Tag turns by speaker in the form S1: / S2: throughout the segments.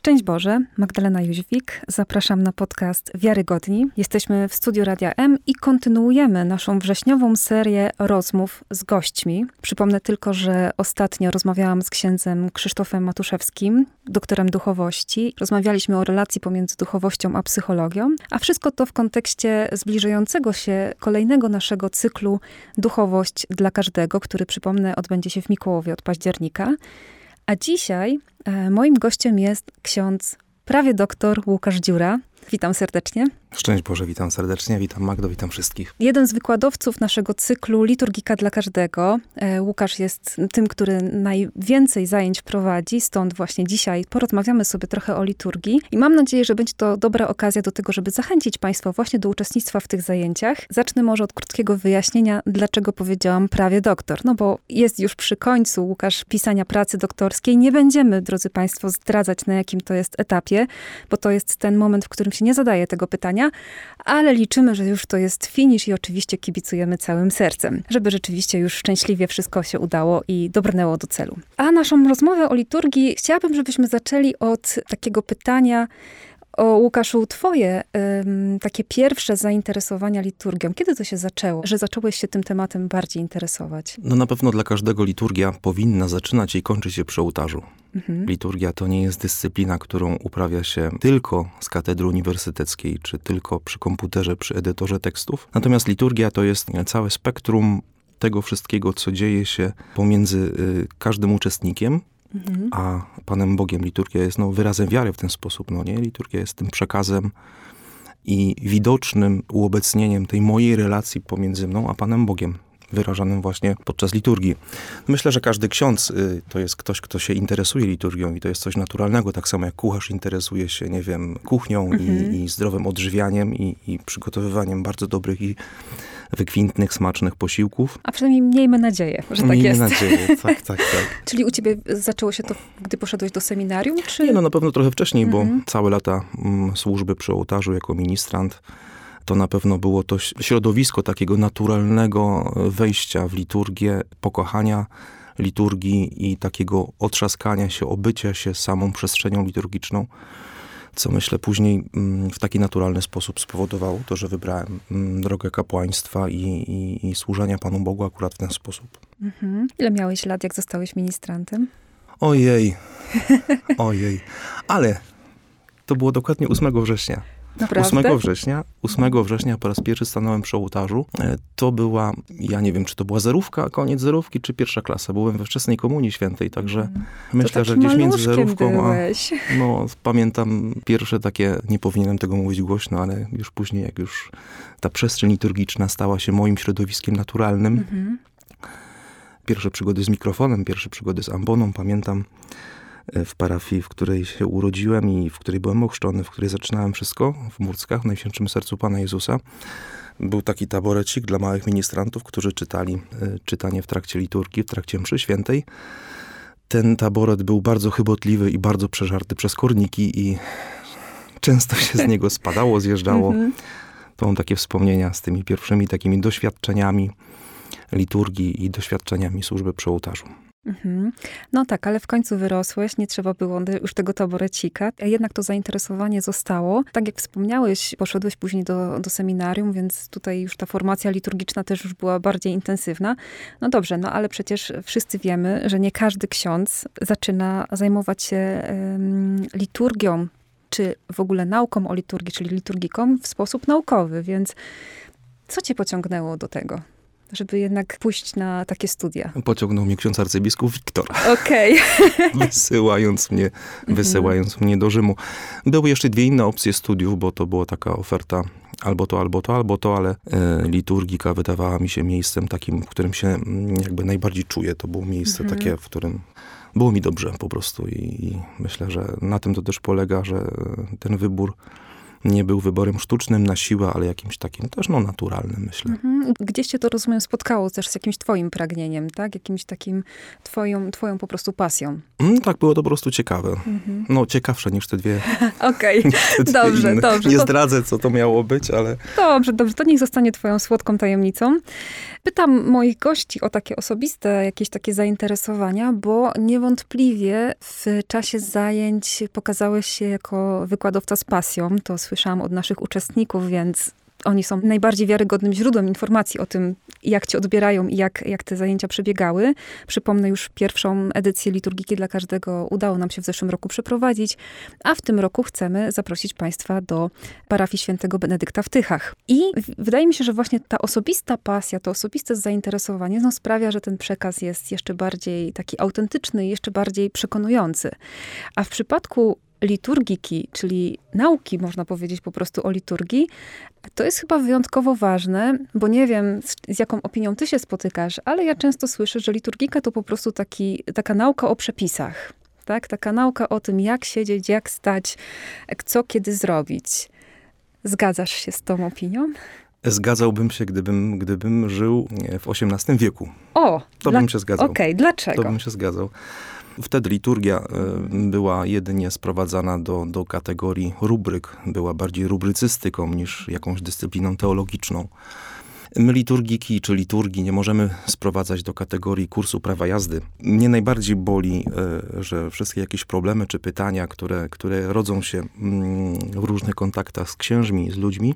S1: Szczęść Boże, Magdalena Jóźwik. Zapraszam na podcast Wiarygodni. Jesteśmy w studiu Radia M i kontynuujemy naszą wrześniową serię rozmów z gośćmi. Przypomnę tylko, że ostatnio rozmawiałam z księdzem Krzysztofem Matuszewskim, doktorem duchowości. Rozmawialiśmy o relacji pomiędzy duchowością a psychologią, a wszystko to w kontekście zbliżającego się kolejnego naszego cyklu Duchowość dla każdego, który przypomnę odbędzie się w Mikołowie od października. A dzisiaj e, moim gościem jest ksiądz prawie doktor Łukasz Dziura. Witam serdecznie.
S2: Szczęść Boże, witam serdecznie, witam Magdo, witam wszystkich.
S1: Jeden z wykładowców naszego cyklu Liturgika dla każdego. E, Łukasz jest tym, który najwięcej zajęć prowadzi, stąd właśnie dzisiaj porozmawiamy sobie trochę o liturgii i mam nadzieję, że będzie to dobra okazja do tego, żeby zachęcić Państwa właśnie do uczestnictwa w tych zajęciach. Zacznę może od krótkiego wyjaśnienia, dlaczego powiedziałam prawie doktor. No bo jest już przy końcu Łukasz pisania pracy doktorskiej. Nie będziemy, drodzy Państwo, zdradzać na jakim to jest etapie, bo to jest ten moment, w którym się nie zadaje tego pytania, ale liczymy, że już to jest finisz i oczywiście kibicujemy całym sercem, żeby rzeczywiście już szczęśliwie wszystko się udało i dobrnęło do celu. A naszą rozmowę o liturgii chciałabym, żebyśmy zaczęli od takiego pytania, o Łukaszu, twoje ym, takie pierwsze zainteresowania liturgią, kiedy to się zaczęło, że zacząłeś się tym tematem bardziej interesować?
S2: No na pewno dla każdego liturgia powinna zaczynać i kończyć się przy ołtarzu. Mhm. Liturgia to nie jest dyscyplina, którą uprawia się tylko z katedry uniwersyteckiej, czy tylko przy komputerze, przy edytorze tekstów. Natomiast liturgia to jest całe spektrum tego wszystkiego, co dzieje się pomiędzy y, każdym uczestnikiem, mhm. a Panem Bogiem. Liturgia jest no, wyrazem wiary w ten sposób. No, nie? Liturgia jest tym przekazem i widocznym uobecnieniem tej mojej relacji pomiędzy mną a Panem Bogiem wyrażanym właśnie podczas liturgii. Myślę, że każdy ksiądz y, to jest ktoś, kto się interesuje liturgią i to jest coś naturalnego, tak samo jak kucharz interesuje się, nie wiem, kuchnią mhm. i, i, zdrowym odżywianiem i, i przygotowywaniem bardzo dobrych i wykwintnych, smacznych posiłków.
S1: A przynajmniej miejmy nadzieję, że tak
S2: miejmy
S1: jest.
S2: nadzieję, tak, tak, tak.
S1: Czyli u ciebie zaczęło się to, gdy poszedłeś do seminarium, czy?
S2: Nie, no na pewno trochę wcześniej, bo mhm. całe lata mm, służby przy ołtarzu jako ministrant to na pewno było to środowisko takiego naturalnego wejścia w liturgię, pokochania liturgii i takiego otrzaskania się, obycia się samą przestrzenią liturgiczną, co myślę później mm, w taki naturalny sposób spowodowało to, że wybrałem mm, drogę kapłaństwa i, i, i służenia Panu Bogu akurat w ten sposób.
S1: Mhm. Ile miałeś lat, jak zostałeś ministrantem?
S2: Ojej, ojej, ale to było dokładnie 8 września.
S1: Naprawdę?
S2: 8 września, 8 września po raz pierwszy stanąłem przy ołtarzu. E, to była, ja nie wiem, czy to była zerówka, koniec zerówki, czy pierwsza klasa. Byłem we wczesnej komunii świętej, także mm. myślę, że gdzieś między zerówką
S1: byłeś.
S2: a... No, pamiętam pierwsze takie, nie powinienem tego mówić głośno, ale już później, jak już ta przestrzeń liturgiczna stała się moim środowiskiem naturalnym. -hmm. Pierwsze przygody z mikrofonem, pierwsze przygody z amboną, pamiętam parafii, w której się urodziłem i w której byłem ochrzczony, w której zaczynałem wszystko, w Murckach, w Najświętszym Sercu Pana Jezusa. Był taki taborecik dla małych ministrantów, którzy czytali y, czytanie w trakcie liturgii, w trakcie mszy świętej. Ten taboret był bardzo chybotliwy i bardzo przeżarty przez korniki i często się z niego spadało, zjeżdżało. Mhm. To mam takie wspomnienia z tymi pierwszymi takimi doświadczeniami liturgii i doświadczeniami służby przy ołtarzu.
S1: Mhm. No tak, ale w końcu wyrosłeś, nie trzeba było już tego taborecika, a jednak to zainteresowanie zostało. Tak jak wspomniałeś, poszedłeś później do, do seminarium, więc tutaj już ta formacja liturgiczna też już była bardziej intensywna. No dobrze, no ale przecież wszyscy wiemy, że nie każdy ksiądz zaczyna zajmować się liturgią, czy w ogóle nauką o liturgii, czyli liturgiką w sposób naukowy, więc co cię pociągnęło do tego? Żeby jednak pójść na takie studia?
S2: Pociągnął mnie ksiądz arcybiskup Wiktor.
S1: Okej.
S2: Okay. wysyłając, mnie, mhm. wysyłając mnie do Rzymu. Były jeszcze dwie inne opcje studiów, bo to była taka oferta albo to, albo to, albo to, ale e, liturgika wydawała mi się miejscem takim, w którym się mm, jakby najbardziej czuję. To było miejsce mhm. takie, w którym było mi dobrze po prostu i, i myślę, że na tym to też polega, że ten wybór nie był wyborem sztucznym na siłę, ale jakimś takim też no, naturalnym, myślę. Mhm.
S1: Gdzieś cię to, rozumiem, spotkało też z jakimś twoim pragnieniem, tak? Jakimś takim twoją, twoją po prostu pasją.
S2: Mm, tak, było to po prostu ciekawe. Mhm. No, ciekawsze niż te dwie.
S1: Okej, okay. dobrze, inne. dobrze.
S2: Nie to... zdradzę, co to miało być, ale...
S1: Dobrze, dobrze, to niech zostanie twoją słodką tajemnicą. Pytam moich gości o takie osobiste, jakieś takie zainteresowania, bo niewątpliwie w czasie zajęć pokazałeś się jako wykładowca z pasją. To słyszałam od naszych uczestników, więc oni są najbardziej wiarygodnym źródłem informacji o tym, jak cię odbierają i jak, jak te zajęcia przebiegały. Przypomnę, już pierwszą edycję liturgiki dla każdego udało nam się w zeszłym roku przeprowadzić, a w tym roku chcemy zaprosić Państwa do parafii świętego Benedykta w Tychach. I wydaje mi się, że właśnie ta osobista pasja, to osobiste zainteresowanie no, sprawia, że ten przekaz jest jeszcze bardziej taki autentyczny, jeszcze bardziej przekonujący. A w przypadku liturgiki, czyli nauki, można powiedzieć po prostu o liturgii, to jest chyba wyjątkowo ważne, bo nie wiem, z, z, jaką opinią ty się spotykasz, ale ja często słyszę, że liturgika to po prostu taki, taka nauka o przepisach. Tak? Taka nauka o tym, jak siedzieć, jak stać, co kiedy zrobić. Zgadzasz się z tą opinią?
S2: Zgadzałbym się, gdybym, gdybym żył w XVIII wieku.
S1: O!
S2: To dla... bym się zgadzał.
S1: Okej, okay, dlaczego?
S2: To bym się zgadzał. Wtedy liturgia e, była jedynie sprowadzana do, do kategorii rubryk, była bardziej rubrycystyką niż jakąś dyscypliną teologiczną. My liturgiki czy liturgii nie możemy sprowadzać do kategorii kursu prawa jazdy. Mnie najbardziej boli, e, że wszystkie jakieś problemy czy pytania, które, które rodzą się mm, w różnych kontaktach z księżmi, z ludźmi,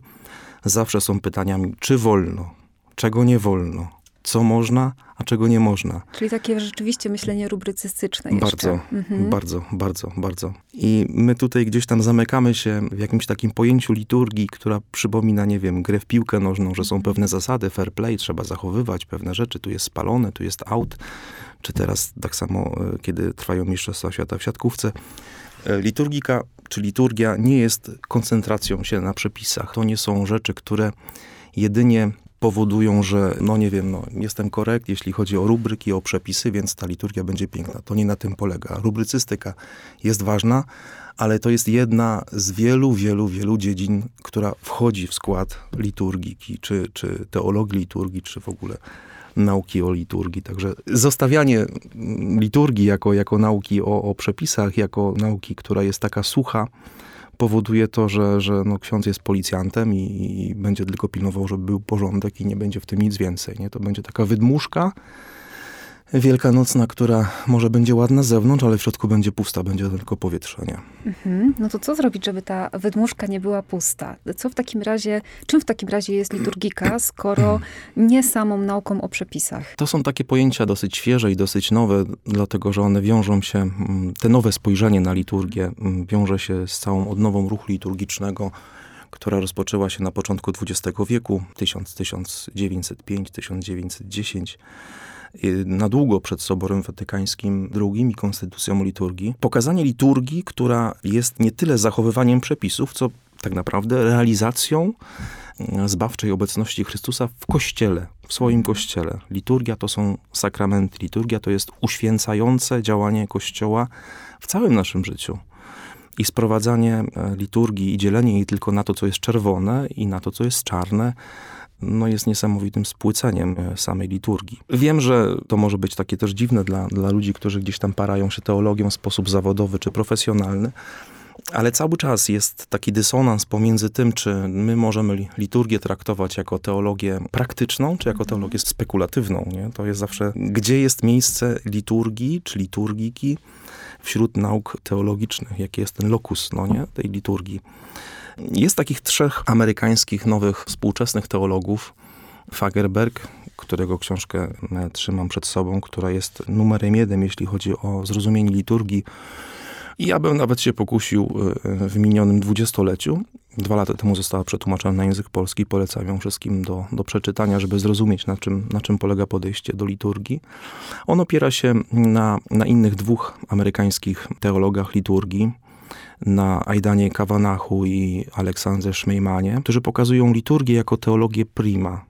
S2: zawsze są pytaniami, czy wolno, czego nie wolno, co można, a czego nie można.
S1: Czyli takie rzeczywiście myślenie rubrycystyczne
S2: Bardzo, mhm. bardzo, bardzo, bardzo. I my tutaj gdzieś tam zamykamy się w jakimś takim pojęciu liturgii, która przypomina, nie wiem, grę w piłkę nożną, że są pewne zasady, fair play, trzeba zachowywać pewne rzeczy, tu jest spalone, tu jest out, czy teraz tak samo, e, kiedy trwają Mistrzostwa Świata w siatkówce. E, liturgika, czy liturgia nie jest koncentracją się na przepisach. To nie są rzeczy, które jedynie powodują, że no nie wiem, no, jestem korekt, jeśli chodzi o rubryki, o przepisy, więc ta liturgia będzie piękna. To nie na tym polega. Rubrycystyka jest ważna, ale to jest jedna z wielu, wielu, wielu dziedzin, która wchodzi w skład liturgiki, czy, czy teologii liturgii, czy w ogóle nauki o liturgii. Także zostawianie liturgii jako, jako nauki o, o przepisach, jako nauki, która jest taka sucha, powoduje to, że, że no ksiądz jest policjantem i, i, będzie tylko pilnował, żeby był porządek i nie będzie w tym nic więcej. Nie? To będzie taka wydmuszka, wielkanocna, która może będzie ładna z zewnątrz, ale w środku będzie pusta, będzie tylko powietrze, nie?
S1: Mhm. No to co zrobić, żeby ta wydmuszka nie była pusta? Co w takim razie, czym w takim razie jest liturgika, skoro nie samą nauką o przepisach?
S2: To są takie pojęcia dosyć świeże i dosyć nowe, dlatego że one wiążą się, mm, te nowe spojrzenie na liturgię mm, wiąże się z całą odnową ruchu liturgicznego, która rozpoczęła się na początku XX wieku, 1905-1910 na długo przed Soborem Watykańskim II i konstytucją liturgii. Pokazanie liturgii, która jest nie tyle zachowywaniem przepisów, co tak naprawdę realizacją e, zbawczej obecności Chrystusa w kościele, w swoim kościele. Liturgia to są sakramenty, liturgia to jest uświęcające działanie kościoła w całym naszym życiu. I sprowadzanie e, liturgii i dzielenie jej tylko na to, co jest czerwone i na to, co jest czarne, no jest niesamowitym spłyceniem e, samej liturgii. Wiem, że to może być takie też dziwne dla, dla ludzi, którzy gdzieś tam parają się teologią w sposób zawodowy czy profesjonalny, ale cały czas jest taki dysonans pomiędzy tym, czy my możemy liturgię traktować jako teologię praktyczną, czy jako mhm. teologię spekulatywną. Nie? To jest zawsze, gdzie jest miejsce liturgii, czy liturgiki wśród nauk teologicznych, jaki jest ten lokus no nie? tej liturgii. Jest takich trzech amerykańskich nowych współczesnych teologów. Fagerberg, którego książkę trzymam przed sobą, która jest numerem jeden, jeśli chodzi o zrozumienie liturgii. I ja bym nawet się pokusił e, w minionym dwudziestoleciu. Dwa lata temu została przetłumaczona na język polski. Polecam ją wszystkim do, do przeczytania, żeby zrozumieć, na czym, na czym polega podejście do liturgii. On opiera się na, na innych dwóch amerykańskich teologach liturgii na Aidanie Kawanachu i Aleksandrze Szmejmanie, którzy pokazują liturgię jako teologię prima.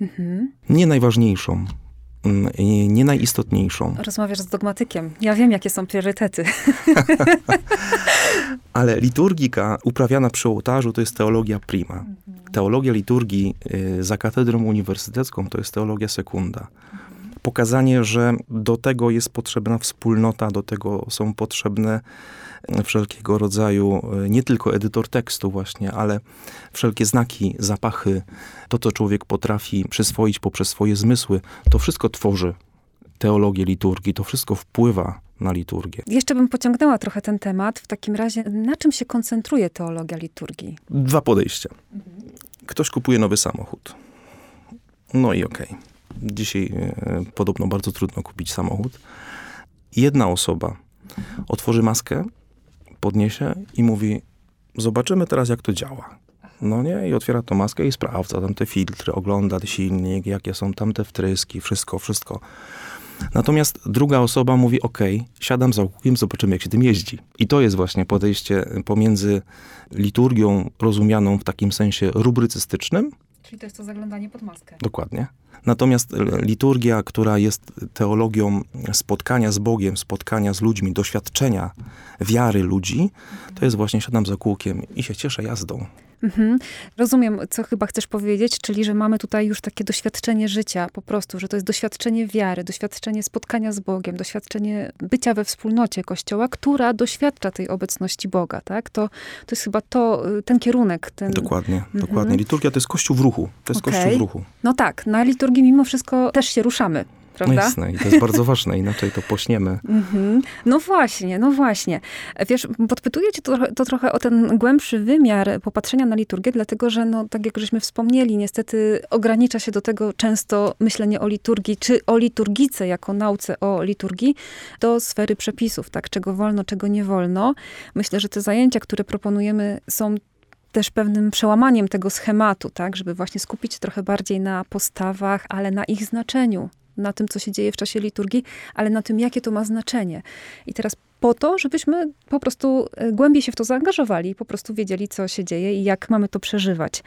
S2: Mhm. Nie najważniejszą, mm, nie najistotniejszą.
S1: Rozmawiasz z dogmatykiem. Ja wiem, jakie są priorytety.
S2: Ale liturgika uprawiana przy ołtarzu to jest teologia prima. Teologia liturgii y, za katedrą uniwersytecką to jest teologia sekunda. Pokazanie, że do tego jest potrzebna wspólnota, do tego są potrzebne wszelkiego rodzaju, y, nie tylko edytor tekstu właśnie, ale wszelkie znaki, zapachy, to co człowiek potrafi przyswoić poprzez swoje zmysły, to wszystko tworzy teologię liturgii, to wszystko wpływa na liturgię.
S1: Jeszcze bym pociągnęła trochę ten temat. W takim razie, na czym się koncentruje teologia liturgii?
S2: Dwa podejścia. Ktoś kupuje nowy samochód. No i okej. Okay. Dzisiaj e, podobno bardzo trudno kupić samochód. Jedna osoba otworzy maskę, podniesie i mówi: Zobaczymy teraz, jak to działa. No nie, i otwiera tą maskę i sprawdza tam te filtry, ogląda silnik, jakie są tam te wtryski, wszystko, wszystko. Natomiast druga osoba mówi, ok, siadam za łukiem, zobaczymy jak się tym jeździ. I to jest właśnie podejście pomiędzy liturgią rozumianą w takim sensie rubrycystycznym.
S1: Czyli to jest to zaglądanie pod maskę.
S2: Dokładnie. Natomiast liturgia, która jest teologią spotkania z Bogiem, spotkania z ludźmi, doświadczenia wiary ludzi, to jest właśnie siadam za kółkiem i się cieszę jazdą.
S1: Mhm. Rozumiem, co chyba chcesz powiedzieć, czyli że mamy tutaj już takie doświadczenie życia po prostu, że to jest doświadczenie wiary, doświadczenie spotkania z Bogiem, doświadczenie bycia we wspólnocie Kościoła, która doświadcza tej obecności Boga, tak? To, to jest chyba to, y, ten kierunek. Ten...
S2: Dokładnie, mhm. dokładnie. Liturgia to jest Kościół w ruchu. To jest okay. Kościół w ruchu.
S1: No tak, na liturgii mimo wszystko też się ruszamy prawda? No
S2: jasne, i to jest bardzo ważne, inaczej to pośniemy. Mm-hmm.
S1: No właśnie, no właśnie. Wiesz, podpytuję cię to, to, trochę o ten głębszy wymiar popatrzenia na liturgię, dlatego że, no, tak jak żeśmy wspomnieli, niestety ogranicza się do tego często myślenie o liturgii, czy o liturgice jako nauce o liturgii, do sfery przepisów, tak? Czego wolno, czego nie wolno. Myślę, że te zajęcia, które proponujemy są też pewnym przełamaniem tego schematu, tak, żeby właśnie skupić się trochę bardziej na postawach, ale na ich znaczeniu, na tym, co się dzieje w czasie liturgii, ale na tym, jakie to ma znaczenie. I teraz po to, żebyśmy po prostu e, głębiej się w to zaangażowali po prostu wiedzieli, co się dzieje i jak mamy to przeżywać.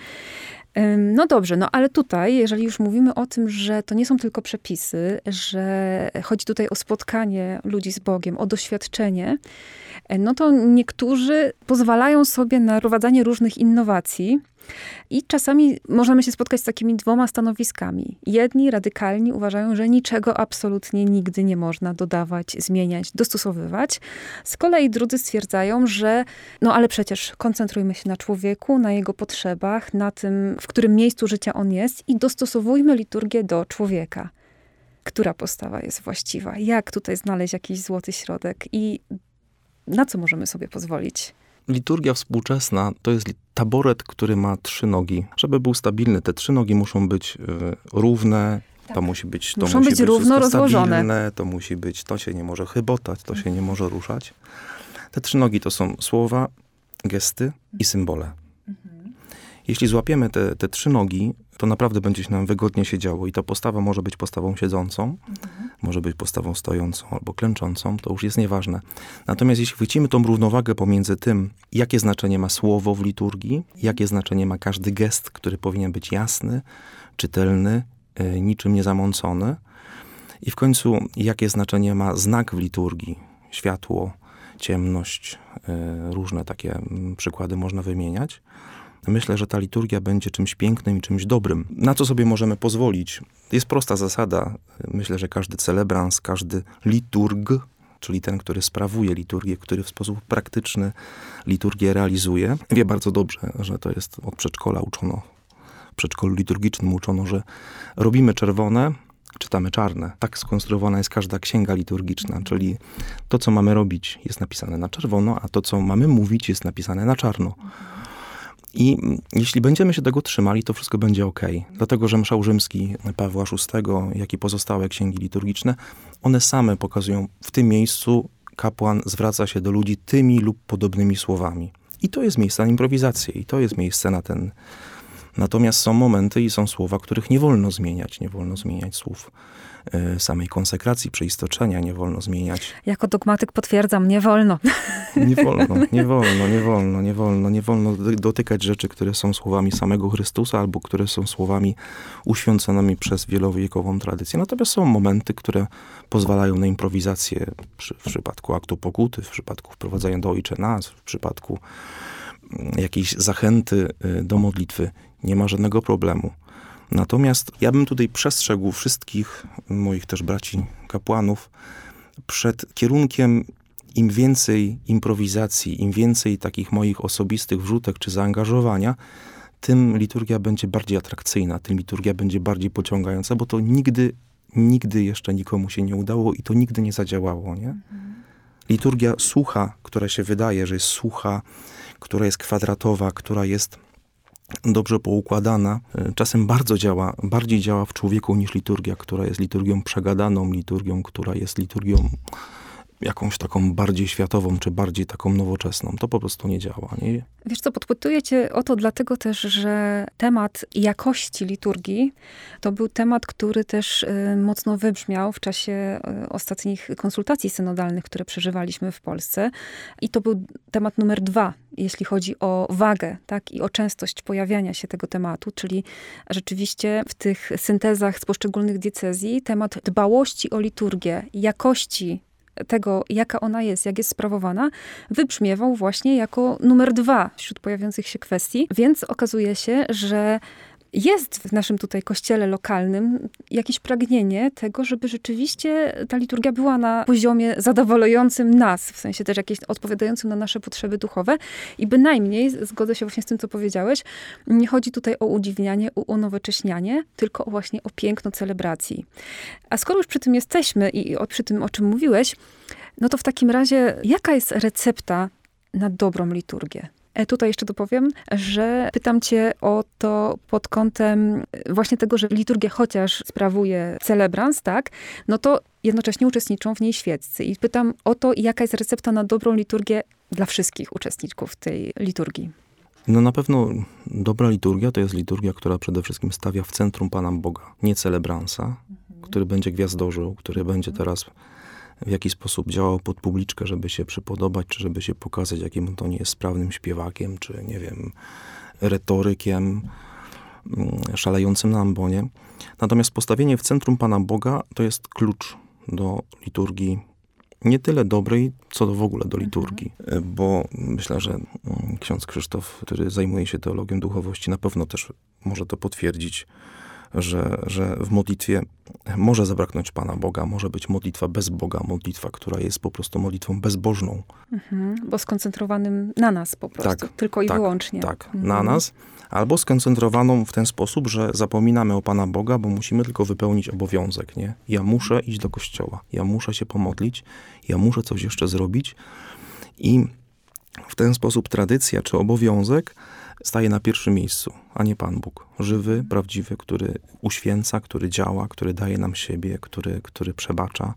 S1: No dobrze, no ale tutaj, jeżeli już mówimy o tym, że to nie są tylko przepisy, że chodzi tutaj o spotkanie ludzi z Bogiem, o doświadczenie, e, no to niektórzy pozwalają sobie na prowadzenie różnych innowacji, i czasami możemy się spotkać z takimi dwoma stanowiskami. Jedni radykalni uważają, że niczego absolutnie nigdy nie można dodawać, zmieniać, dostosowywać. Z kolei drudzy stwierdzają, że no ale przecież koncentrujmy się na człowieku, na jego potrzebach, na tym, w którym miejscu życia on jest i dostosowujmy liturgię do człowieka. Która postawa jest właściwa? Jak tutaj znaleźć jakiś złoty środek i na co możemy sobie pozwolić?
S2: Liturgia współczesna to jest taboret, który ma trzy nogi. Żeby był stabilny, te trzy nogi muszą być y, równe, tak. To musi być, to
S1: Muszą musi być, być równo rozłożone.
S2: Stabilne, to musi być, to się nie może chybotać, to się nie może ruszać. Te trzy nogi to są słowa, gesty i symbole. Jeśli złapiemy te, te trzy nogi, to naprawdę będzie się nam wygodnie się działo i ta postawa może być postawą siedzącą, mhm. może być postawą stojącą albo klęczącą, to już jest nieważne. Natomiast jeśli chwycimy tą równowagę pomiędzy tym, jakie znaczenie ma słowo w liturgii, jakie znaczenie ma każdy gest, który powinien być jasny, czytelny, yy, niczym niezamącony i w końcu jakie znaczenie ma znak w liturgii, światło, ciemność, yy, różne takie yy, przykłady można wymieniać, Myślę, że ta liturgia będzie czymś pięknym i czymś dobrym. Na co sobie możemy pozwolić? Jest prosta zasada. Myślę, że każdy celebrans, każdy liturg, czyli ten, który sprawuje liturgię, który w sposób praktyczny liturgię realizuje, wie bardzo dobrze, że to jest od przedszkola uczono, w przedszkolu liturgicznym uczono, że robimy czerwone, czytamy czarne. Tak skonstruowana jest każda księga liturgiczna, czyli to, co mamy robić, jest napisane na czerwono, a to, co mamy mówić, jest napisane na czarno. I jeśli będziemy się tego trzymali, to wszystko będzie ok. Dlatego, że mszał rzymski Pawła VI, jak i pozostałe księgi liturgiczne, one same pokazują w tym miejscu kapłan zwraca się do ludzi tymi lub podobnymi słowami. I to jest miejsce na improwizację, i to jest miejsce na ten, Natomiast są momenty i są słowa, których nie wolno zmieniać. Nie wolno zmieniać słów e, samej konsekracji, przeistoczenia, nie wolno zmieniać.
S1: Jako dogmatyk potwierdzam, nie wolno.
S2: Nie wolno, nie wolno, nie wolno, nie wolno, nie wolno dotykać rzeczy, które są słowami samego Chrystusa albo które są słowami uświęconymi przez wielowiekową tradycję. Natomiast są momenty, które pozwalają na improwizację przy, w przypadku aktu pokuty, w przypadku wprowadzania do Ojcze Nas, w przypadku mm, jakiejś zachęty y, do modlitwy. Nie ma żadnego problemu. Natomiast ja bym tutaj przestrzegł wszystkich moich też braci kapłanów przed kierunkiem im więcej improwizacji, im więcej takich moich osobistych wrzutek czy zaangażowania, tym liturgia będzie bardziej atrakcyjna, tym liturgia będzie bardziej pociągająca, bo to nigdy, nigdy jeszcze nikomu się nie udało i to nigdy nie zadziałało, nie? Liturgia sucha, która się wydaje, że jest sucha, która jest kwadratowa, która jest dobrze poukładana, e, czasem bardzo działa, bardziej działa w człowieku niż liturgia, która jest liturgią przegadaną, liturgią, która jest liturgią jakąś taką bardziej światową, czy bardziej taką nowoczesną. To po prostu nie działa. Nie?
S1: Wiesz co, podpytuję cię o to dlatego też, że temat jakości liturgii to był temat, który też y, mocno wybrzmiał w czasie y, ostatnich konsultacji synodalnych, które przeżywaliśmy w Polsce. I to był temat numer dwa, jeśli chodzi o wagę, tak, i o częstość pojawiania się tego tematu, czyli rzeczywiście w tych syntezach z poszczególnych diecezji temat dbałości o liturgię, jakości tego, jaka ona jest, jak jest sprawowana, wybrzmiewał właśnie jako numer dwa wśród pojawiających się kwestii. Więc okazuje się, że jest w naszym tutaj kościele lokalnym jakieś pragnienie tego, żeby rzeczywiście ta liturgia była na poziomie zadowalającym nas, w sensie też jakieś odpowiadającym na nasze potrzeby duchowe i bynajmniej, zgodzę się właśnie z tym, co powiedziałeś, nie chodzi tutaj o udziwnianie, o unowocześnianie, tylko właśnie o piękno celebracji. A skoro już przy tym jesteśmy i przy tym, o czym mówiłeś, no to w takim razie, jaka jest recepta na dobrą liturgię? E, tutaj jeszcze dopowiem, że pytam cię o to pod kątem właśnie tego, że liturgię chociaż sprawuje celebrans, tak, no to jednocześnie uczestniczą w niej świeccy. I pytam o to, jaka jest recepta na dobrą liturgię dla wszystkich uczestników tej liturgii.
S2: No na pewno dobra liturgia to jest liturgia, która przede wszystkim stawia w centrum Pana Boga, nie celebransa, mhm. który będzie gwiazdorzył, który będzie teraz w jaki sposób działał pod publiczkę, żeby się przypodobać, czy żeby się pokazać, jakim to nie jest sprawnym śpiewakiem, czy nie wiem, retorykiem, mm, szalejącym na ambonie. Natomiast postawienie w centrum Pana Boga to jest klucz do liturgii nie tyle dobrej, co do w ogóle do liturgii. Mhm. Bo myślę, że mm, ksiądz Krzysztof, który zajmuje się teologią duchowości, na pewno też może to potwierdzić, że, że w modlitwie może zabraknąć Pana Boga, może być modlitwa bez Boga, modlitwa, która jest po prostu modlitwą bezbożną.
S1: Mhm, bo skoncentrowanym na nas po prostu, tak, tylko i
S2: tak,
S1: wyłącznie.
S2: Tak, mhm. na nas, albo skoncentrowaną w ten sposób, że zapominamy o Pana Boga, bo musimy tylko wypełnić obowiązek, nie? Ja muszę iść do kościoła, ja muszę się pomodlić, ja muszę coś jeszcze zrobić i w ten sposób tradycja czy obowiązek staje na pierwszym miejscu, a nie Pan Bóg. Żywy, prawdziwy, który uświęca, który działa, który daje nam siebie, który, który przebacza.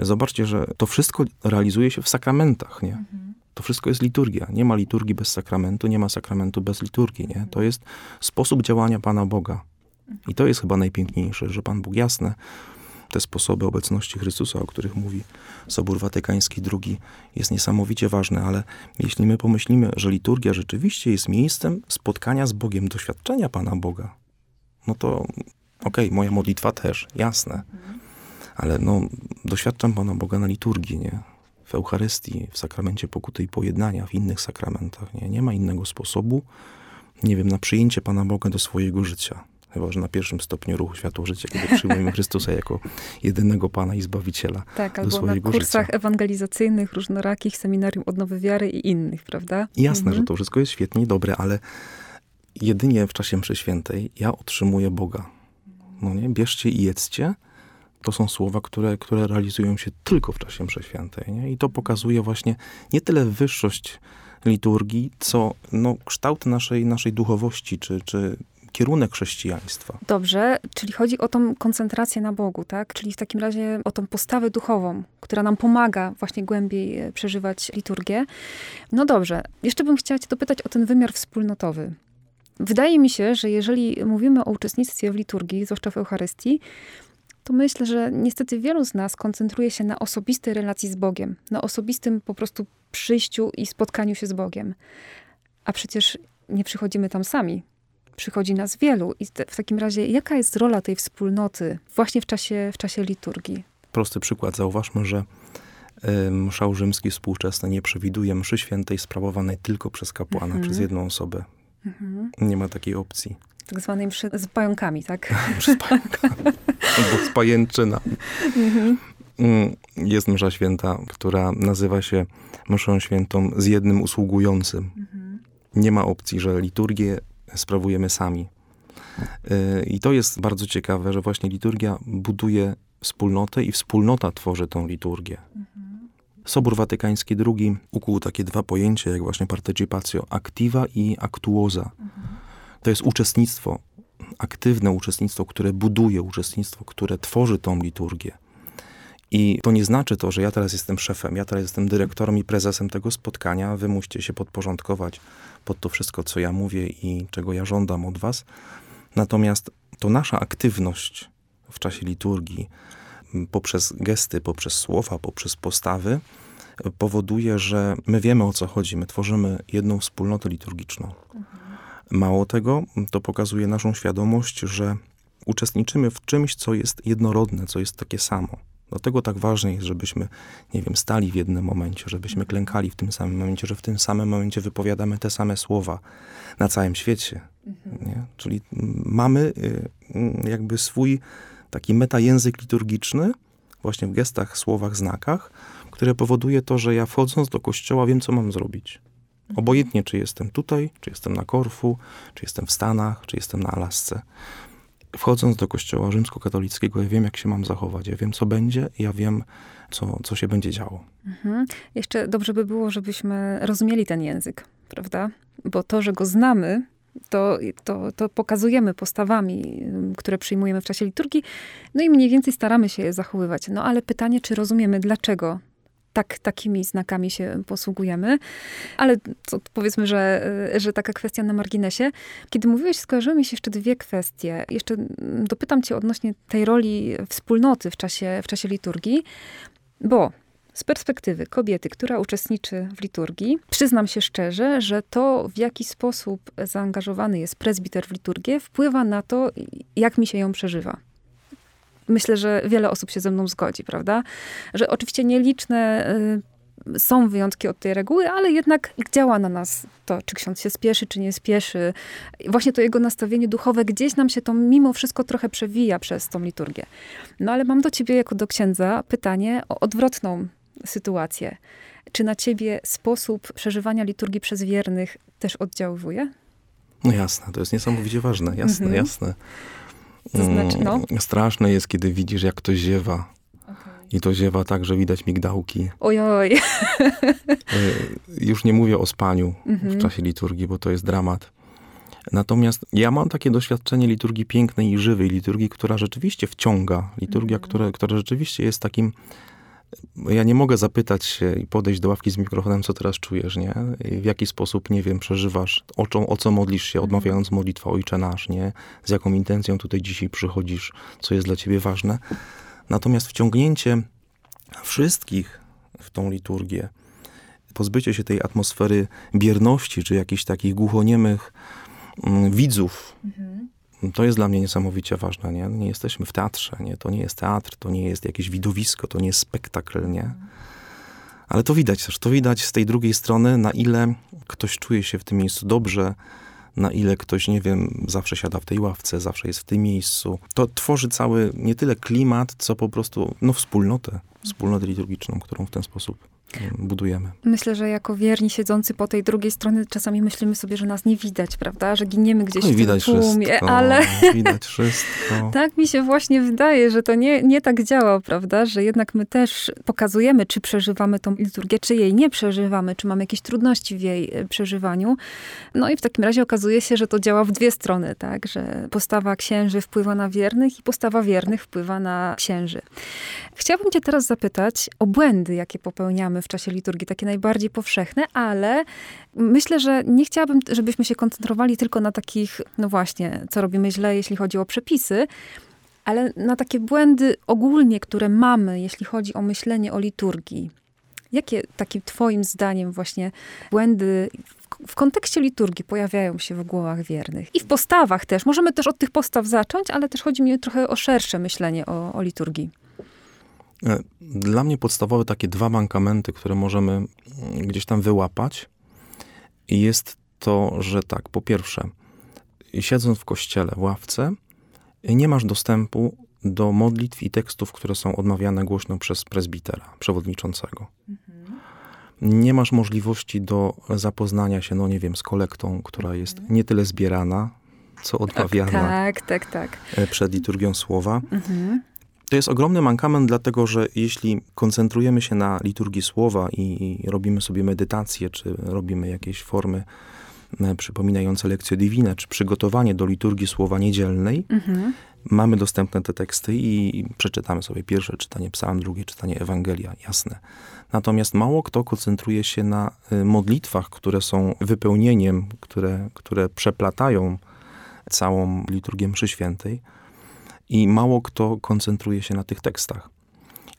S2: Zobaczcie, że to wszystko realizuje się w sakramentach, nie? To wszystko jest liturgia. Nie ma liturgii bez sakramentu, nie ma sakramentu bez liturgii, nie? To jest sposób działania Pana Boga. I to jest chyba najpiękniejsze, że Pan Bóg jasne te sposoby obecności Chrystusa, o których mówi Sobór Watykański II, jest niesamowicie ważny, ale jeśli my pomyślimy, że liturgia rzeczywiście jest miejscem spotkania z Bogiem, doświadczenia Pana Boga, no to okej, okay, moja modlitwa też, jasne. Ale no, doświadczam Pana Boga na liturgii, nie? W Eucharystii, w sakramencie pokuty i pojednania, w innych sakramentach, nie? Nie ma innego sposobu, nie wiem, na przyjęcie Pana Boga do swojego życia. Chyba, że na pierwszym stopniu ruchu światło życia, kiedy przyjmujemy Chrystusa jako jedynego Pana i Zbawiciela
S1: tak,
S2: do
S1: albo na kursach
S2: życia.
S1: ewangelizacyjnych, różnorakich, seminarium Odnowy Wiary i innych, prawda?
S2: Jasne, mhm. że to wszystko jest świetnie i dobre, ale jedynie w czasie mszy świętej ja otrzymuję Boga. No nie? Bierzcie i jedzcie. To są słowa, które, które realizują się tylko w czasie mszy świętej. Nie? I to pokazuje właśnie nie tyle wyższość liturgii, co no, kształt naszej, naszej duchowości, czy, czy kierunek chrześcijaństwa.
S1: Dobrze, czyli chodzi o tą koncentrację na Bogu, tak? Czyli w takim razie o tą postawę duchową, która nam pomaga właśnie głębiej e, przeżywać liturgię. No dobrze, jeszcze bym chciała cię dopytać o ten wymiar wspólnotowy. Wydaje mi się, że jeżeli mówimy o uczestnictwie w liturgii, zwłaszcza w Eucharystii, to myślę, że niestety wielu z nas koncentruje się na osobistej relacji z Bogiem, na osobistym po prostu przyjściu i spotkaniu się z Bogiem. A przecież nie przychodzimy tam sami. Przychodzi nas wielu. I w takim razie, jaka jest rola tej wspólnoty właśnie w czasie, w czasie liturgii?
S2: Prosty przykład. Zauważmy, że mszał rzymski współczesny nie przewiduje mszy świętej sprawowanej tylko przez kapłana, mhm. przez jedną osobę. Mhm. Nie ma takiej opcji.
S1: Tak zwanej mszy z pająkami, tak?
S2: z pająkami. Albo z pajęczyna. Mhm. Mm, jest msza święta, która nazywa się mszą świętą z jednym usługującym. Mhm. Nie ma opcji, że liturgię sprawujemy sami. Y, I to jest bardzo ciekawe, że właśnie liturgia buduje wspólnotę i wspólnota tworzy tą liturgię. Mhm. Sobór Watykański II ukuł takie dwa pojęcia, jak właśnie participatio activa i actuosa. Mhm. To jest uczestnictwo, aktywne uczestnictwo, które buduje uczestnictwo, które tworzy tą liturgię. I to nie znaczy to, że ja teraz jestem szefem, ja teraz jestem dyrektorem i prezesem tego spotkania, wy musicie się podporządkować pod to wszystko, co ja mówię i czego ja żądam od was. Natomiast to nasza aktywność w czasie liturgii, poprzez gesty, poprzez słowa, poprzez postawy, powoduje, że my wiemy o co chodzi. My tworzymy jedną wspólnotę liturgiczną. Mało tego, to pokazuje naszą świadomość, że uczestniczymy w czymś, co jest jednorodne, co jest takie samo. Dlatego tak ważne jest, żebyśmy, nie wiem, stali w jednym momencie, żebyśmy klękali w tym samym momencie, że w tym samym momencie wypowiadamy te same słowa na całym świecie. Nie? Czyli mamy y, jakby swój taki metajęzyk liturgiczny, właśnie w gestach, słowach, znakach, które powoduje to, że ja wchodząc do kościoła wiem, co mam zrobić. Obojętnie, czy jestem tutaj, czy jestem na Korfu, czy jestem w Stanach, czy jestem na Alasce wchodząc do kościoła rzymskokatolickiego, ja wiem, jak się mam zachować, ja wiem, co będzie, ja wiem, co, co się będzie działo. Mhm.
S1: Jeszcze dobrze by było, żebyśmy rozumieli ten język, prawda? Bo to, że go znamy, to, to, to pokazujemy postawami, które przyjmujemy w czasie liturgii, no i mniej więcej staramy się je zachowywać. No ale pytanie, czy rozumiemy, dlaczego tak, takimi znakami się posługujemy. Ale to powiedzmy, że, że taka kwestia na marginesie. Kiedy mówiłeś, skojarzyły mi się jeszcze dwie kwestie. Jeszcze dopytam cię odnośnie tej roli wspólnoty w czasie, w czasie liturgii, bo z perspektywy kobiety, która uczestniczy w liturgii, przyznam się szczerze, że to, w jaki sposób zaangażowany jest prezbiter w liturgię, wpływa na to, jak mi się ją przeżywa myślę, że wiele osób się ze mną zgodzi, prawda? Że oczywiście nieliczne y, są wyjątki od tej reguły, ale jednak działa na nas to, czy ksiądz się spieszy, czy nie spieszy. Właśnie to jego nastawienie duchowe gdzieś nam się to mimo wszystko trochę przewija przez tą liturgię. No ale mam do ciebie jako do księdza pytanie o odwrotną sytuację. Czy na ciebie sposób przeżywania liturgii przez wiernych też oddziaływuje?
S2: No jasne, to jest niesamowicie ważne, jasne, mhm. jasne.
S1: To znaczy, no.
S2: Mm, straszne jest, kiedy widzisz, jak to ziewa. I to ziewa tak, że widać migdałki.
S1: Ojoj.
S2: E, już nie mówię o spaniu mhm. w czasie liturgii, bo to jest dramat. Natomiast ja mam takie doświadczenie liturgii pięknej i żywej, liturgii, która rzeczywiście wciąga, liturgia, mhm. która, która rzeczywiście jest takim ja nie mogę zapytać się i podejść do ławki z mikrofonem, co teraz czujesz, nie? w jaki sposób, nie wiem, przeżywasz, o, co, o co modlisz się, odmawiając modlitwę Ojcze Nasz, nie? Z jaką intencją tutaj dzisiaj przychodzisz, co jest dla ciebie ważne. Natomiast wciągnięcie wszystkich w tą liturgię, pozbycie się tej atmosfery bierności, czy jakichś takich głuchoniemych mm, widzów, mhm to jest dla mnie niesamowicie ważne, nie? Nie jesteśmy w teatrze, nie? To nie jest teatr, to nie jest jakieś widowisko, to nie jest spektakl, nie? Ale to widać też, to widać z tej drugiej strony, na ile ktoś czuje się w tym miejscu dobrze, na ile ktoś, nie wiem, zawsze siada w tej ławce, zawsze jest w tym miejscu. To tworzy cały, nie tyle klimat, co po prostu, no, wspólnotę, wspólnotę liturgiczną, którą w ten sposób budujemy.
S1: Myślę, że jako wierni siedzący po tej drugiej stronie czasami myślimy sobie, że nas nie widać, prawda? Że giniemy gdzieś no w
S2: widać
S1: tym tłumie,
S2: wszystko,
S1: ale
S2: widać wszystko.
S1: tak mi się właśnie wydaje, że to nie, nie tak działa, prawda? Że jednak my też pokazujemy, czy przeżywamy tą liturgię, czy jej nie przeżywamy, czy mamy jakieś trudności w jej e, przeżywaniu. No i w takim razie okazuje się, że to działa w dwie strony, tak? Że postawa księży wpływa na wiernych i postawa wiernych wpływa na księży. Chciałabym cię teraz zapytać o błędy, jakie popełniamy mamy w czasie liturgii, takie najbardziej powszechne, ale myślę, że nie chciałabym, żebyśmy się koncentrowali tylko na takich, no właśnie, co robimy źle, jeśli chodzi o przepisy, ale na takie błędy ogólnie, które mamy, jeśli chodzi o myślenie o liturgii. Jakie takim twoim zdaniem właśnie błędy w kontekście liturgii pojawiają się w głowach wiernych? I w postawach też. Możemy też od tych postaw zacząć, ale też chodzi mi trochę o szersze myślenie o, o liturgii.
S2: E, dla mnie podstawowe takie dwa mankamenty, które możemy mm, gdzieś tam wyłapać, jest to, że tak, po pierwsze, siedząc w kościele, w ławce, nie masz dostępu do modlitw i tekstów, które są odmawiane głośno przez prezbitera, przewodniczącego. Mhm. Nie masz możliwości do zapoznania się, no nie wiem, z kolektą, która jest mhm. nie tyle zbierana, co odmawiana.
S1: Tak, tak, tak.
S2: E, przed liturgią słowa. Mhm. To jest ogromny mankament, dlatego że jeśli koncentrujemy się na liturgii słowa i robimy sobie medytację, czy robimy jakieś formy e, przypominające lekcje divine, czy przygotowanie do liturgii słowa niedzielnej, mhm. mamy dostępne te teksty i przeczytamy sobie pierwsze czytanie psalm, drugie czytanie Ewangelia, jasne. Natomiast mało kto koncentruje się na e, modlitwach, które są wypełnieniem, które, które przeplatają całą liturgię mszy świętej i mało kto koncentruje się na tych tekstach.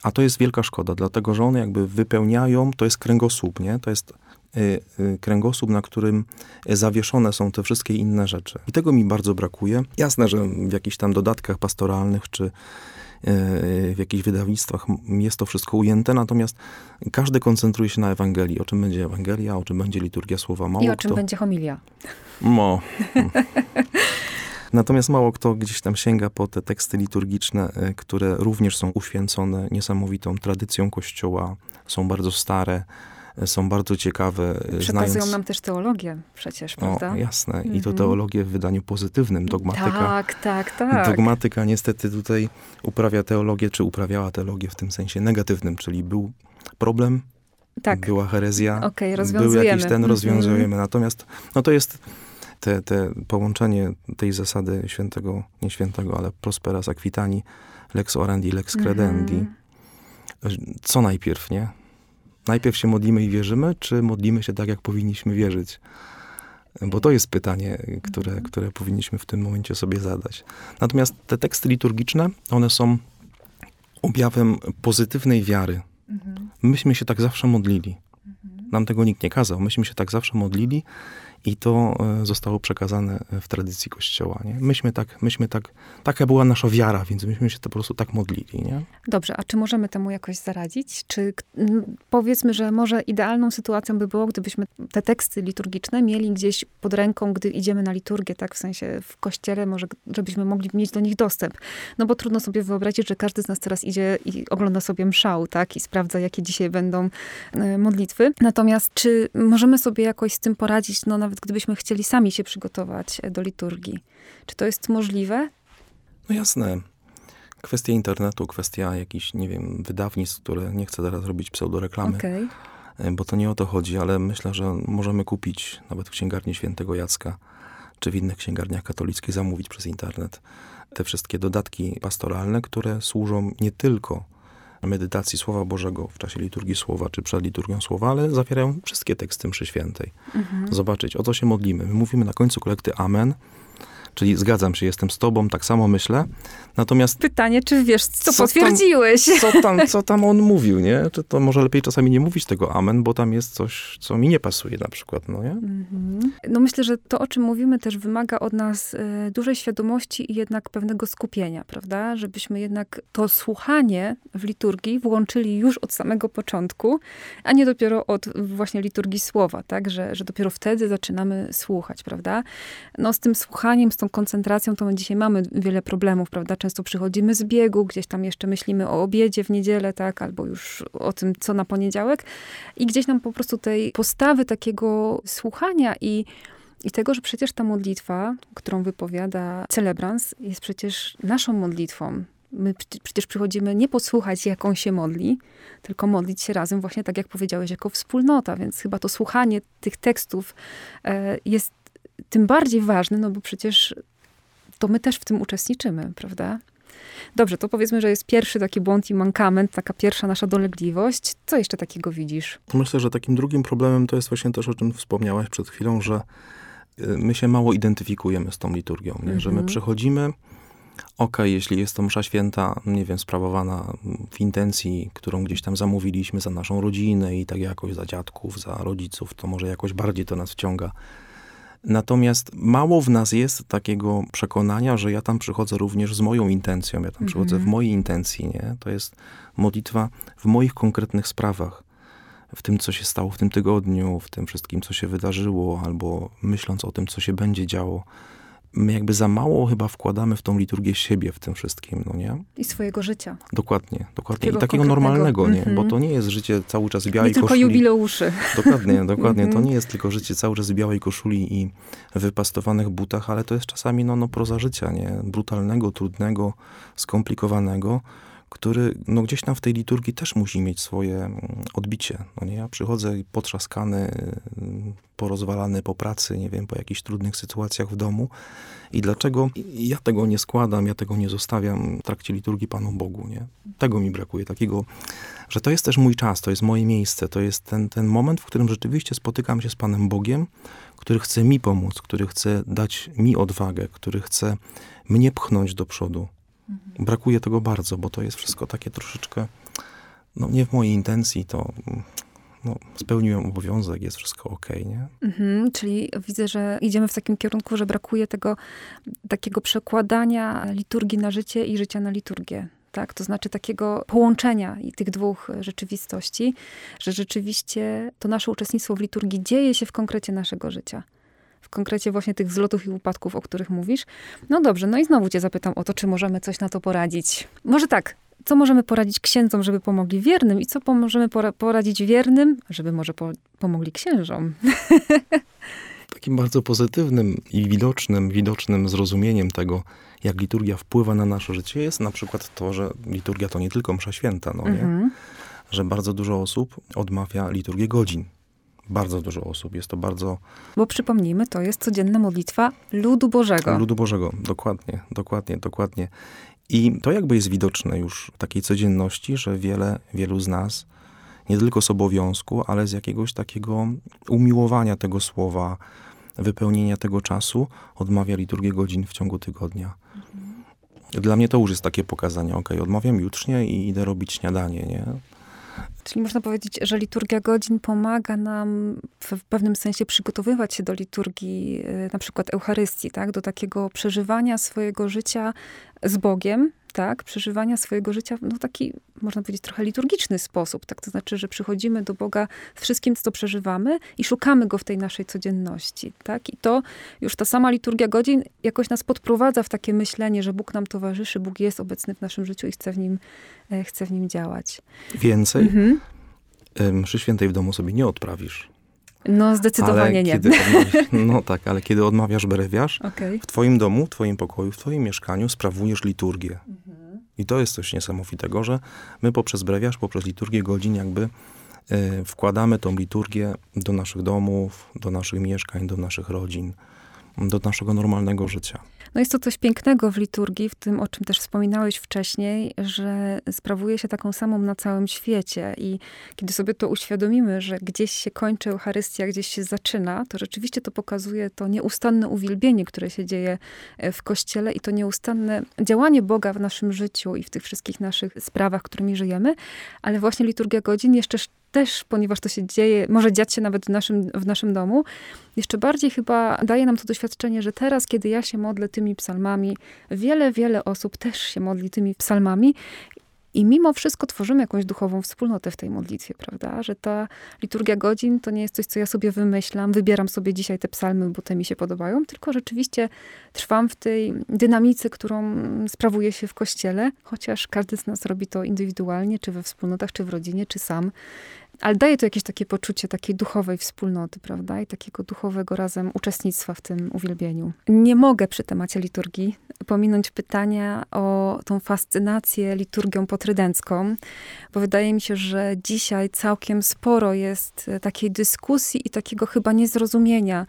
S2: A to jest wielka szkoda, dlatego że one jakby wypełniają, to jest kręgosłup, nie? To jest y, y, kręgosłup, na którym zawieszone są te wszystkie inne rzeczy. I tego mi bardzo brakuje. Jasne, że w jakichś tam dodatkach pastoralnych, czy y, w jakichś wydawnictwach jest to wszystko ujęte, natomiast każdy koncentruje się na Ewangelii. O czym będzie Ewangelia, o czym będzie liturgia słowa.
S1: Mało I o czym kto... będzie homilia.
S2: Mo. Natomiast mało kto gdzieś tam sięga po te teksty liturgiczne, e, które również są uświęcone niesamowitą tradycją Kościoła, są bardzo stare, e, są bardzo ciekawe.
S1: E, Przekazują znając... nam też teologię przecież, prawda?
S2: O, jasne. I to mhm. teologię w wydaniu pozytywnym. Dogmatyka.
S1: Tak, tak, tak.
S2: Dogmatyka niestety tutaj uprawia teologię, czy uprawiała teologię w tym sensie negatywnym, czyli był problem, tak. była herezja,
S1: okay,
S2: był jakiś ten, rozwiązujemy. Mm -hmm. Natomiast no to jest te, te połączenie tej zasady świętego, nie świętego, ale prosperas aquitani, lex orandi, lex credendi. Mm -hmm. Co najpierw, nie? Najpierw się modlimy i wierzymy, czy modlimy się tak, jak powinniśmy wierzyć? Bo to jest pytanie, które, -hmm. które powinniśmy w tym momencie sobie zadać. Natomiast te teksty liturgiczne, one są objawem pozytywnej wiary. -hmm. Myśmy się tak zawsze modlili. Mhm. Nam tego nikt nie kazał. Myśmy się tak zawsze modlili i to e, zostało przekazane w tradycji Kościoła. Nie? Myśmy tak, myśmy tak, taka była nasza wiara, więc myśmy się po prostu tak modlili. Nie?
S1: Dobrze, a czy możemy temu jakoś zaradzić? Czy powiedzmy, że może idealną sytuacją by było, gdybyśmy te teksty liturgiczne mieli gdzieś pod ręką, gdy idziemy na liturgię, tak w sensie w kościele, może żebyśmy mogli mieć do nich dostęp. No bo trudno sobie wyobrazić, że każdy z nas teraz idzie i ogląda sobie mszał, tak? I sprawdza, jakie dzisiaj będą e, modlitwy. Natomiast czy możemy sobie jakoś z tym poradzić, no nawet gdybyśmy chcieli sami się przygotować e, do liturgii. Czy to jest możliwe?
S2: No jasne. Kwestia internetu, kwestia jakichś, nie wiem, wydawnictw, które nie chcę teraz robić pseudoreklamy. Okay. Bo to nie o to chodzi, ale myślę, że możemy kupić nawet w księgarni świętego Jacka, czy w innych księgarniach katolickich zamówić przez internet te wszystkie dodatki pastoralne, które służą nie tylko medytacji Słowa Bożego w czasie liturgii Słowa, czy przed liturgią Słowa, ale zawierają wszystkie teksty mszy świętej. Mhm. Zobaczyć, o co się modlimy. My mówimy na końcu kolekty Amen, Czyli zgadzam się, jestem z tobą, tak samo myślę. Natomiast...
S1: Pytanie, czy wiesz, co, co potwierdziłeś?
S2: Tam, co, tam, co tam on mówił, nie? Czy to może lepiej czasami nie mówić tego amen, bo tam jest coś, co mi nie pasuje na przykład, no nie? Mm-hmm.
S1: No myślę, że to, o czym mówimy, też wymaga od nas y, dużej świadomości i jednak pewnego skupienia, prawda? Żebyśmy jednak to słuchanie w liturgii włączyli już od samego początku, a nie dopiero od właśnie liturgii słowa, tak? Że, że dopiero wtedy zaczynamy słuchać, prawda? No z tym słuchaniem, z tą koncentracją to my dzisiaj mamy wiele problemów, prawda? Często przychodzimy z biegu, gdzieś tam jeszcze myślimy o obiedzie w niedzielę, tak? Albo już o tym, co na poniedziałek. I gdzieś nam po prostu tej postawy takiego słuchania i i tego, że przecież ta modlitwa, którą wypowiada celebrans, jest przecież naszą modlitwą. My przecież przychodzimy nie posłuchać, jak on się modli, tylko modlić się razem, właśnie tak jak powiedziałeś, jako wspólnota. Więc chyba to słuchanie tych tekstów e, jest tym bardziej ważny, no bo przecież to my też w tym uczestniczymy, prawda? Dobrze, to powiedzmy, że jest pierwszy taki błąd i mankament, taka pierwsza nasza dolegliwość. Co jeszcze takiego widzisz?
S2: Myślę, że takim drugim problemem to jest właśnie też, o czym wspomniałaś przed chwilą, że y, my się mało identyfikujemy z tą liturgią, nie? że my mhm. przychodzimy, ok, jeśli jest to msza święta, nie wiem, sprawowana w intencji, którą gdzieś tam zamówiliśmy za naszą rodzinę i tak jakoś za dziadków, za rodziców, to może jakoś bardziej to nas wciąga. Natomiast mało w nas jest takiego przekonania, że ja tam przychodzę również z moją intencją, ja tam przychodzę w mhm. mojej intencji, nie? To jest modlitwa w moich konkretnych sprawach w tym, co się stało w tym tygodniu, w tym wszystkim, co się wydarzyło, albo myśląc o tym, co się będzie działo my jakby za mało chyba wkładamy w tą liturgię siebie w tym wszystkim, no nie?
S1: I swojego życia.
S2: Dokładnie, dokładnie. Takiego I takiego normalnego, nie? Mm -hmm. Bo to nie jest życie cały czas w białej
S1: nie
S2: koszuli.
S1: tylko jubileuszy.
S2: Dokładnie, dokładnie. To nie jest tylko życie cały czas w białej koszuli i wypastowanych butach, ale to jest czasami no, no proza życia, nie? Brutalnego, trudnego, skomplikowanego, który no, gdzieś tam w tej liturgii też musi mieć swoje mm, odbicie. No nie? Ja przychodzę potrzaskany, mm, porozwalany po pracy, nie wiem, po jakichś trudnych sytuacjach w domu. I dlaczego ja tego nie składam, ja tego nie zostawiam w trakcie liturgii Panu Bogu, nie? Tego mi brakuje, takiego, że to jest też mój czas, to jest moje miejsce, to jest ten, ten moment, w którym rzeczywiście spotykam się z Panem Bogiem, który chce mi pomóc, który chce dać mi odwagę, który chce mnie pchnąć do przodu. Mhm. Brakuje tego bardzo, bo to jest wszystko takie troszeczkę, no nie w mojej intencji, to no, spełniłem obowiązek, jest wszystko ok, nie?
S1: Mhm, czyli widzę, że idziemy w takim kierunku, że brakuje tego takiego przekładania liturgii na życie i życia na liturgię. Tak? To znaczy takiego połączenia tych dwóch rzeczywistości, że rzeczywiście to nasze uczestnictwo w liturgii dzieje się w konkrecie naszego życia w konkrecie właśnie tych wzlotów i upadków, o których mówisz. No dobrze, no i znowu cię zapytam o to, czy możemy coś na to poradzić. Może tak, co możemy poradzić księdzom, żeby pomogli wiernym i co możemy poradzić wiernym, żeby może po pomogli księżom?
S2: Takim bardzo pozytywnym i widocznym, widocznym zrozumieniem tego, jak liturgia wpływa na nasze życie, jest na przykład to, że liturgia to nie tylko msza święta, no nie? Mhm. Że bardzo dużo osób odmawia liturgię godzin bardzo dużo osób. Jest to bardzo.
S1: Bo przypomnijmy, to jest codzienna modlitwa ludu Bożego.
S2: Ludu Bożego, dokładnie, dokładnie, dokładnie. I to jakby jest widoczne już w takiej codzienności, że wiele, wielu z nas nie tylko z obowiązku, ale z jakiegoś takiego umiłowania tego słowa, wypełnienia tego czasu, odmawia liturgię godzin w ciągu tygodnia. Mhm. Dla mnie to już jest takie pokazanie, ok, odmawiam jutrznie i idę robić śniadanie, nie?
S1: Czyli można powiedzieć, że liturgia godzin pomaga nam w pewnym sensie przygotowywać się do liturgii, y, na przykład Eucharystii, tak? do takiego przeżywania swojego życia z Bogiem, tak, przeżywania swojego życia w no, taki, można powiedzieć, trochę liturgiczny sposób. Tak? To znaczy, że przychodzimy do Boga wszystkim, co przeżywamy i szukamy Go w tej naszej codzienności. Tak? I to już ta sama liturgia godzin jakoś nas podprowadza w takie myślenie, że Bóg nam towarzyszy, Bóg jest obecny w naszym życiu i chce w nim, e, chce w nim działać.
S2: Więcej? Mhm. Mszy świętej w domu sobie nie odprawisz.
S1: No, zdecydowanie nie.
S2: No tak, ale kiedy odmawiasz brewiarz, okay. w twoim domu, w twoim pokoju, w twoim mieszkaniu sprawujesz liturgię. Mhm. I to jest coś niesamowitego, że my poprzez brewiarz, poprzez liturgię godzin jakby y, wkładamy tą liturgię do naszych domów, do naszych mieszkań, do naszych rodzin, do naszego normalnego życia.
S1: No jest to coś pięknego w liturgii, w tym, o czym też wspominałeś wcześniej, że sprawuje się taką samą na całym świecie. I kiedy sobie to uświadomimy, że gdzieś się kończy Eucharystia, gdzieś się zaczyna, to rzeczywiście to pokazuje to nieustanne uwielbienie, które się dzieje e, w Kościele i to nieustanne działanie Boga w naszym życiu i w tych wszystkich naszych sprawach, którymi żyjemy. Ale właśnie liturgia godzin jeszcze też, ponieważ to się dzieje, może dziać się nawet w naszym, w naszym domu, jeszcze bardziej chyba daje nam to doświadczenie, że teraz, kiedy ja się modlę tymi psalmami, wiele, wiele osób też się modli tymi psalmami i mimo wszystko tworzymy jakąś duchową wspólnotę w tej modlitwie, prawda? Że ta liturgia godzin to nie jest coś, co ja sobie wymyślam, wybieram sobie dzisiaj te psalmy, bo te mi się podobają, tylko rzeczywiście trwam w tej dynamice, którą sprawuje się w kościele, chociaż każdy z nas robi to indywidualnie, czy we wspólnotach, czy w rodzinie, czy sam. Ale daje to jakieś takie poczucie takiej duchowej wspólnoty, prawda? I takiego duchowego razem uczestnictwa w tym uwielbieniu. Nie mogę przy temacie liturgii pominąć pytania o tą fascynację liturgią potrydencką, bo wydaje mi się, że dzisiaj całkiem sporo jest takiej dyskusji i takiego chyba niezrozumienia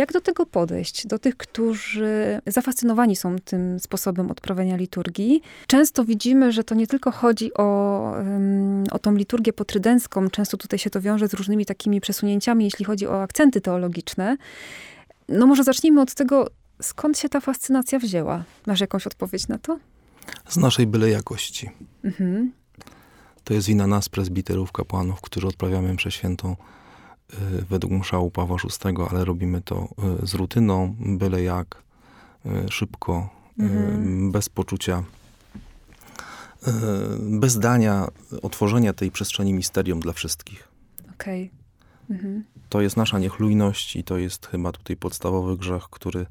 S1: Jak do tego podejść? Do tych, którzy zafascynowani są tym sposobem odprawiania liturgii. Często widzimy, że to nie tylko chodzi o, o tą liturgię potrydencką, często tutaj się to wiąże z różnymi takimi przesunięciami, jeśli chodzi o akcenty teologiczne. No może zacznijmy od tego, skąd się ta fascynacja wzięła? Masz jakąś odpowiedź na to?
S2: Z naszej byle jakości. Mhm. To jest wina nas, prezbiterów, kapłanów, którzy odprawiamy mszę świętą według mszału Pawła VI, ale robimy to y, z rutyną, byle jak, y, szybko, mhm. bez poczucia, bez dania otworzenia tej przestrzeni misterium dla wszystkich.
S1: Okej. Okay. Mhm.
S2: To jest nasza niechlujność i to jest chyba tutaj podstawowy grzech, który,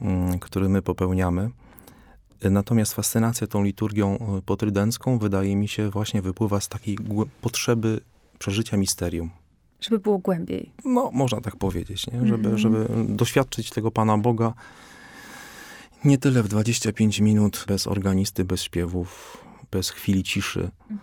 S2: mm, który my popełniamy. Natomiast fascynacja tą liturgią potrydencką wydaje mi się właśnie wypływa z takiej potrzeby przeżycia misterium.
S1: Żeby było głębiej.
S2: No, można tak powiedzieć, nie? Żeby, mm żeby doświadczyć tego Pana Boga nie tyle w 25 minut bez organisty, bez śpiewów, bez chwili ciszy, -hmm.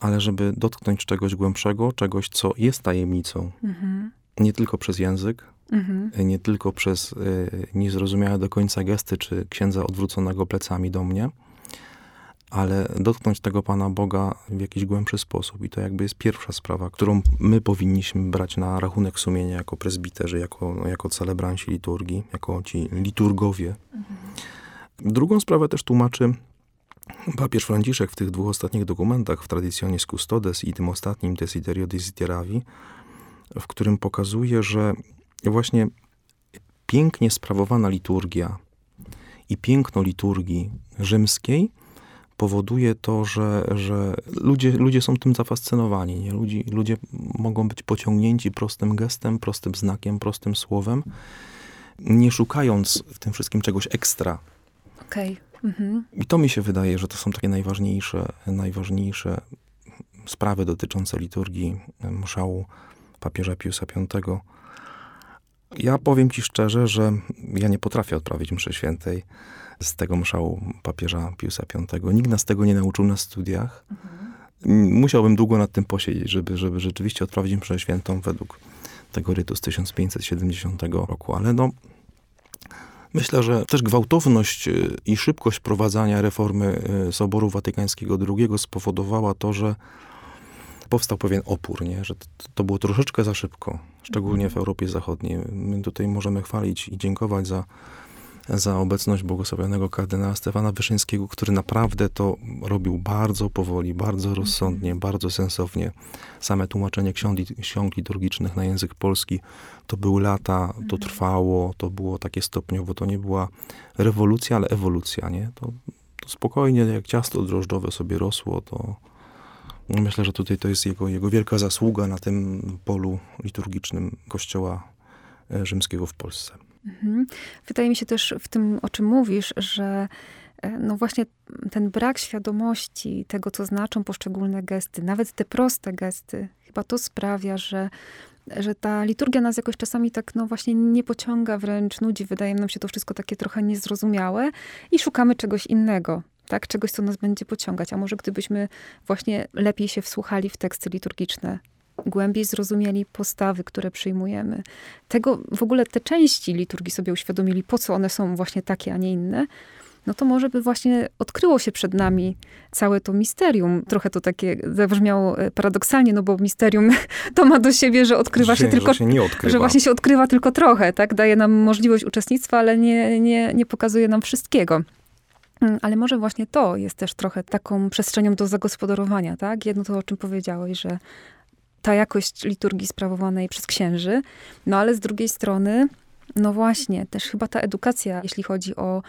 S2: ale żeby dotknąć czegoś głębszego, czegoś, co jest tajemnicą. -hmm. Nie tylko przez język, Mhm. Nie tylko przez y, niezrozumiałe do końca gesty, czy księdza odwróconego plecami do mnie, ale dotknąć tego Pana Boga w jakiś głębszy sposób. I to jakby jest pierwsza sprawa, którą my powinniśmy brać na rachunek sumienia jako prezbiterzy, jako, jako celebranci liturgii, jako ci liturgowie. Mhm. Drugą sprawę też tłumaczy papież Franciszek w tych dwóch ostatnich dokumentach, w Traditionis Custodes i tym ostatnim Desiderio Desideravi, w którym pokazuje, że właśnie pięknie sprawowana liturgia i piękno liturgii rzymskiej powoduje to, że, że ludzie, ludzie są tym zafascynowani. Nie? Ludzie, ludzie mogą być pociągnięci prostym gestem, prostym znakiem, prostym słowem, nie szukając w tym wszystkim czegoś ekstra.
S1: Okej. Okay. Mhm.
S2: I to mi się wydaje, że to są takie najważniejsze, najważniejsze sprawy dotyczące liturgii mszału papieża Piusa V ja powiem ci szczerze, że ja nie potrafię odprawić mszy świętej z tego mszału papieża Piusa V. Nikt nas tego nie nauczył na studiach. Mhm. Musiałbym długo nad tym posiedzieć, żeby, żeby rzeczywiście odprawić mszę świętą według tego rytu z 1570 roku. Ale no, myślę, że też gwałtowność y, i szybkość prowadzenia reformy y, Soboru Watykańskiego II spowodowała to, że powstał pewien opór, nie? że to, to było troszeczkę za szybko, szczególnie w Europie Zachodniej. My tutaj możemy chwalić i dziękować za, za obecność błogosławionego kardynała Stefana Wyszyńskiego, który naprawdę to robił bardzo powoli, bardzo rozsądnie, bardzo sensownie. Same tłumaczenie ksiąg, ksiąg liturgicznych na język polski to były lata, to trwało, to było takie stopniowo, to nie była rewolucja, ale ewolucja, nie? To, to spokojnie, jak ciasto drożdżowe sobie rosło, to Myślę, że tutaj to jest jego, jego wielka zasługa na tym polu liturgicznym Kościoła e, rzymskiego w Polsce. Mhm.
S1: Wydaje mi się też w tym, o czym mówisz, że e, no właśnie ten brak świadomości tego, co znaczą poszczególne gesty, nawet te proste gesty, chyba to sprawia, że, że ta liturgia nas jakoś czasami tak no właśnie nie pociąga, wręcz nudzi. Wydaje nam się to wszystko takie trochę niezrozumiałe i szukamy czegoś innego tak? Czegoś, co nas będzie pociągać. A może gdybyśmy właśnie lepiej się wsłuchali w teksty liturgiczne, głębiej zrozumieli postawy, które przyjmujemy, tego w ogóle te części liturgii sobie uświadomili, po co one są właśnie takie, a nie inne, no to może by właśnie odkryło się przed nami całe to misterium. Trochę to takie zabrzmiało e, paradoksalnie, no bo misterium to ma do siebie, że odkrywa się tylko,
S2: że, się
S1: że właśnie się odkrywa tylko trochę, tak? Daje nam możliwość uczestnictwa, ale nie, nie, nie pokazuje nam wszystkiego. Mm, ale może właśnie to jest też trochę taką przestrzenią do zagospodarowania, tak? Jedno to, o czym powiedziałeś, że ta jakość liturgii sprawowanej przez księży, no ale z drugiej strony, no właśnie, też chyba ta edukacja, jeśli chodzi o,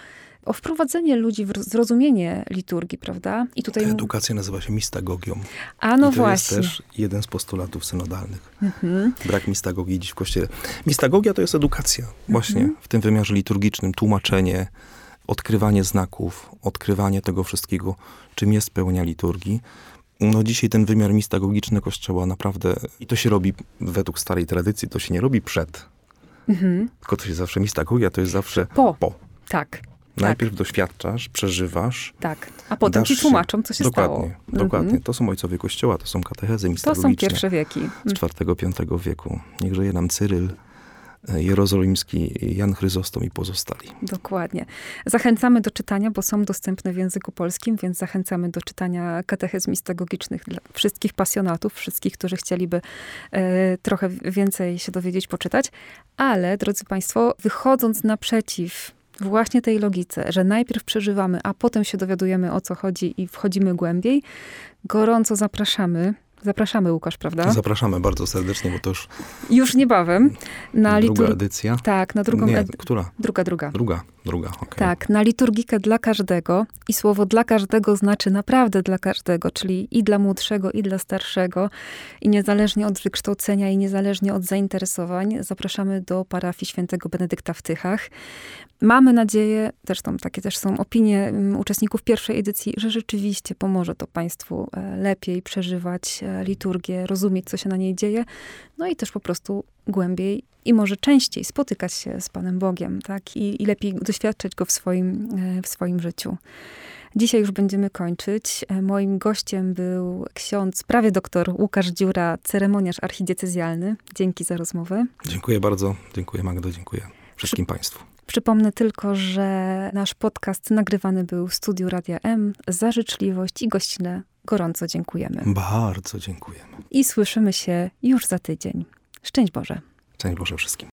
S1: o wprowadzenie ludzi w zrozumienie liturgii, prawda?
S2: I tutaj... Ta edukacja nazywa się mistagogią.
S1: A no
S2: I to
S1: właśnie.
S2: jest też jeden z postulatów synodalnych. Mhm. Brak mistagogii dziś w Kościele. Mistagogia to jest edukacja, właśnie mhm. w tym wymiarze liturgicznym, tłumaczenie, odkrywanie znaków, odkrywanie tego wszystkiego, czym jest pełnia liturgii. No dzisiaj ten wymiar mistagogiczny Kościoła naprawdę, i to się robi według starej tradycji, to się nie robi przed. Mhm. Tylko to się zawsze mistagogia, to jest zawsze
S1: po.
S2: po.
S1: Tak.
S2: Najpierw
S1: tak.
S2: doświadczasz, przeżywasz.
S1: Tak, a potem ci tłumaczą, co się
S2: dokładnie,
S1: stało.
S2: Dokładnie, mhm. To są ojcowie Kościoła, to są katechezy mistagogiczne.
S1: To są pierwsze wieki.
S2: Z IV-V wieku. Niech żyje nam Cyryl, jerozolimski Jan Chryzostom i pozostali.
S1: Dokładnie. Zachęcamy do czytania, bo są dostępne w języku polskim, więc zachęcamy do czytania katechezm mistagogicznych dla wszystkich pasjonatów, wszystkich, którzy chcieliby e, trochę więcej się dowiedzieć, poczytać. Ale, drodzy Państwo, wychodząc naprzeciw właśnie tej logice, że najpierw przeżywamy, a potem się dowiadujemy o co chodzi i wchodzimy głębiej, gorąco zapraszamy Zapraszamy, Łukasz, prawda?
S2: Zapraszamy bardzo serdecznie, bo to już...
S1: Już niebawem.
S2: Na druga litur... edycja?
S1: Tak, na drugą
S2: Nie, która?
S1: Druga, druga.
S2: Druga, druga, okay.
S1: Tak, na liturgikę dla każdego. I słowo dla każdego znaczy naprawdę dla każdego, czyli i dla młodszego, i dla starszego. I niezależnie od wykształcenia, i niezależnie od zainteresowań, zapraszamy do parafii świętego Benedykta w Tychach. Mamy nadzieję, zresztą takie też są opinie mm, uczestników pierwszej edycji, że rzeczywiście pomoże to Państwu e, lepiej przeżywać e, liturgię, rozumieć, co się na niej dzieje, no i też po prostu głębiej i może częściej spotykać się z Panem Bogiem, tak? I, i lepiej doświadczać Go w swoim, e, w swoim życiu. Dzisiaj już będziemy kończyć. Moim gościem był ksiądz, prawie doktor Łukasz Dziura, ceremoniarz archidiecezjalny. Dzięki za rozmowę.
S2: Dziękuję bardzo. Dziękuję Magdo, dziękuję wszystkim Przy... Państwu.
S1: Przypomnę tylko, że nasz podcast nagrywany był w studiu Radia M. Za życzliwość i gościnę gorąco dziękujemy.
S2: Bardzo dziękujemy.
S1: I słyszymy się już za tydzień. Szczęść Boże.
S2: Szczęść Boże wszystkim.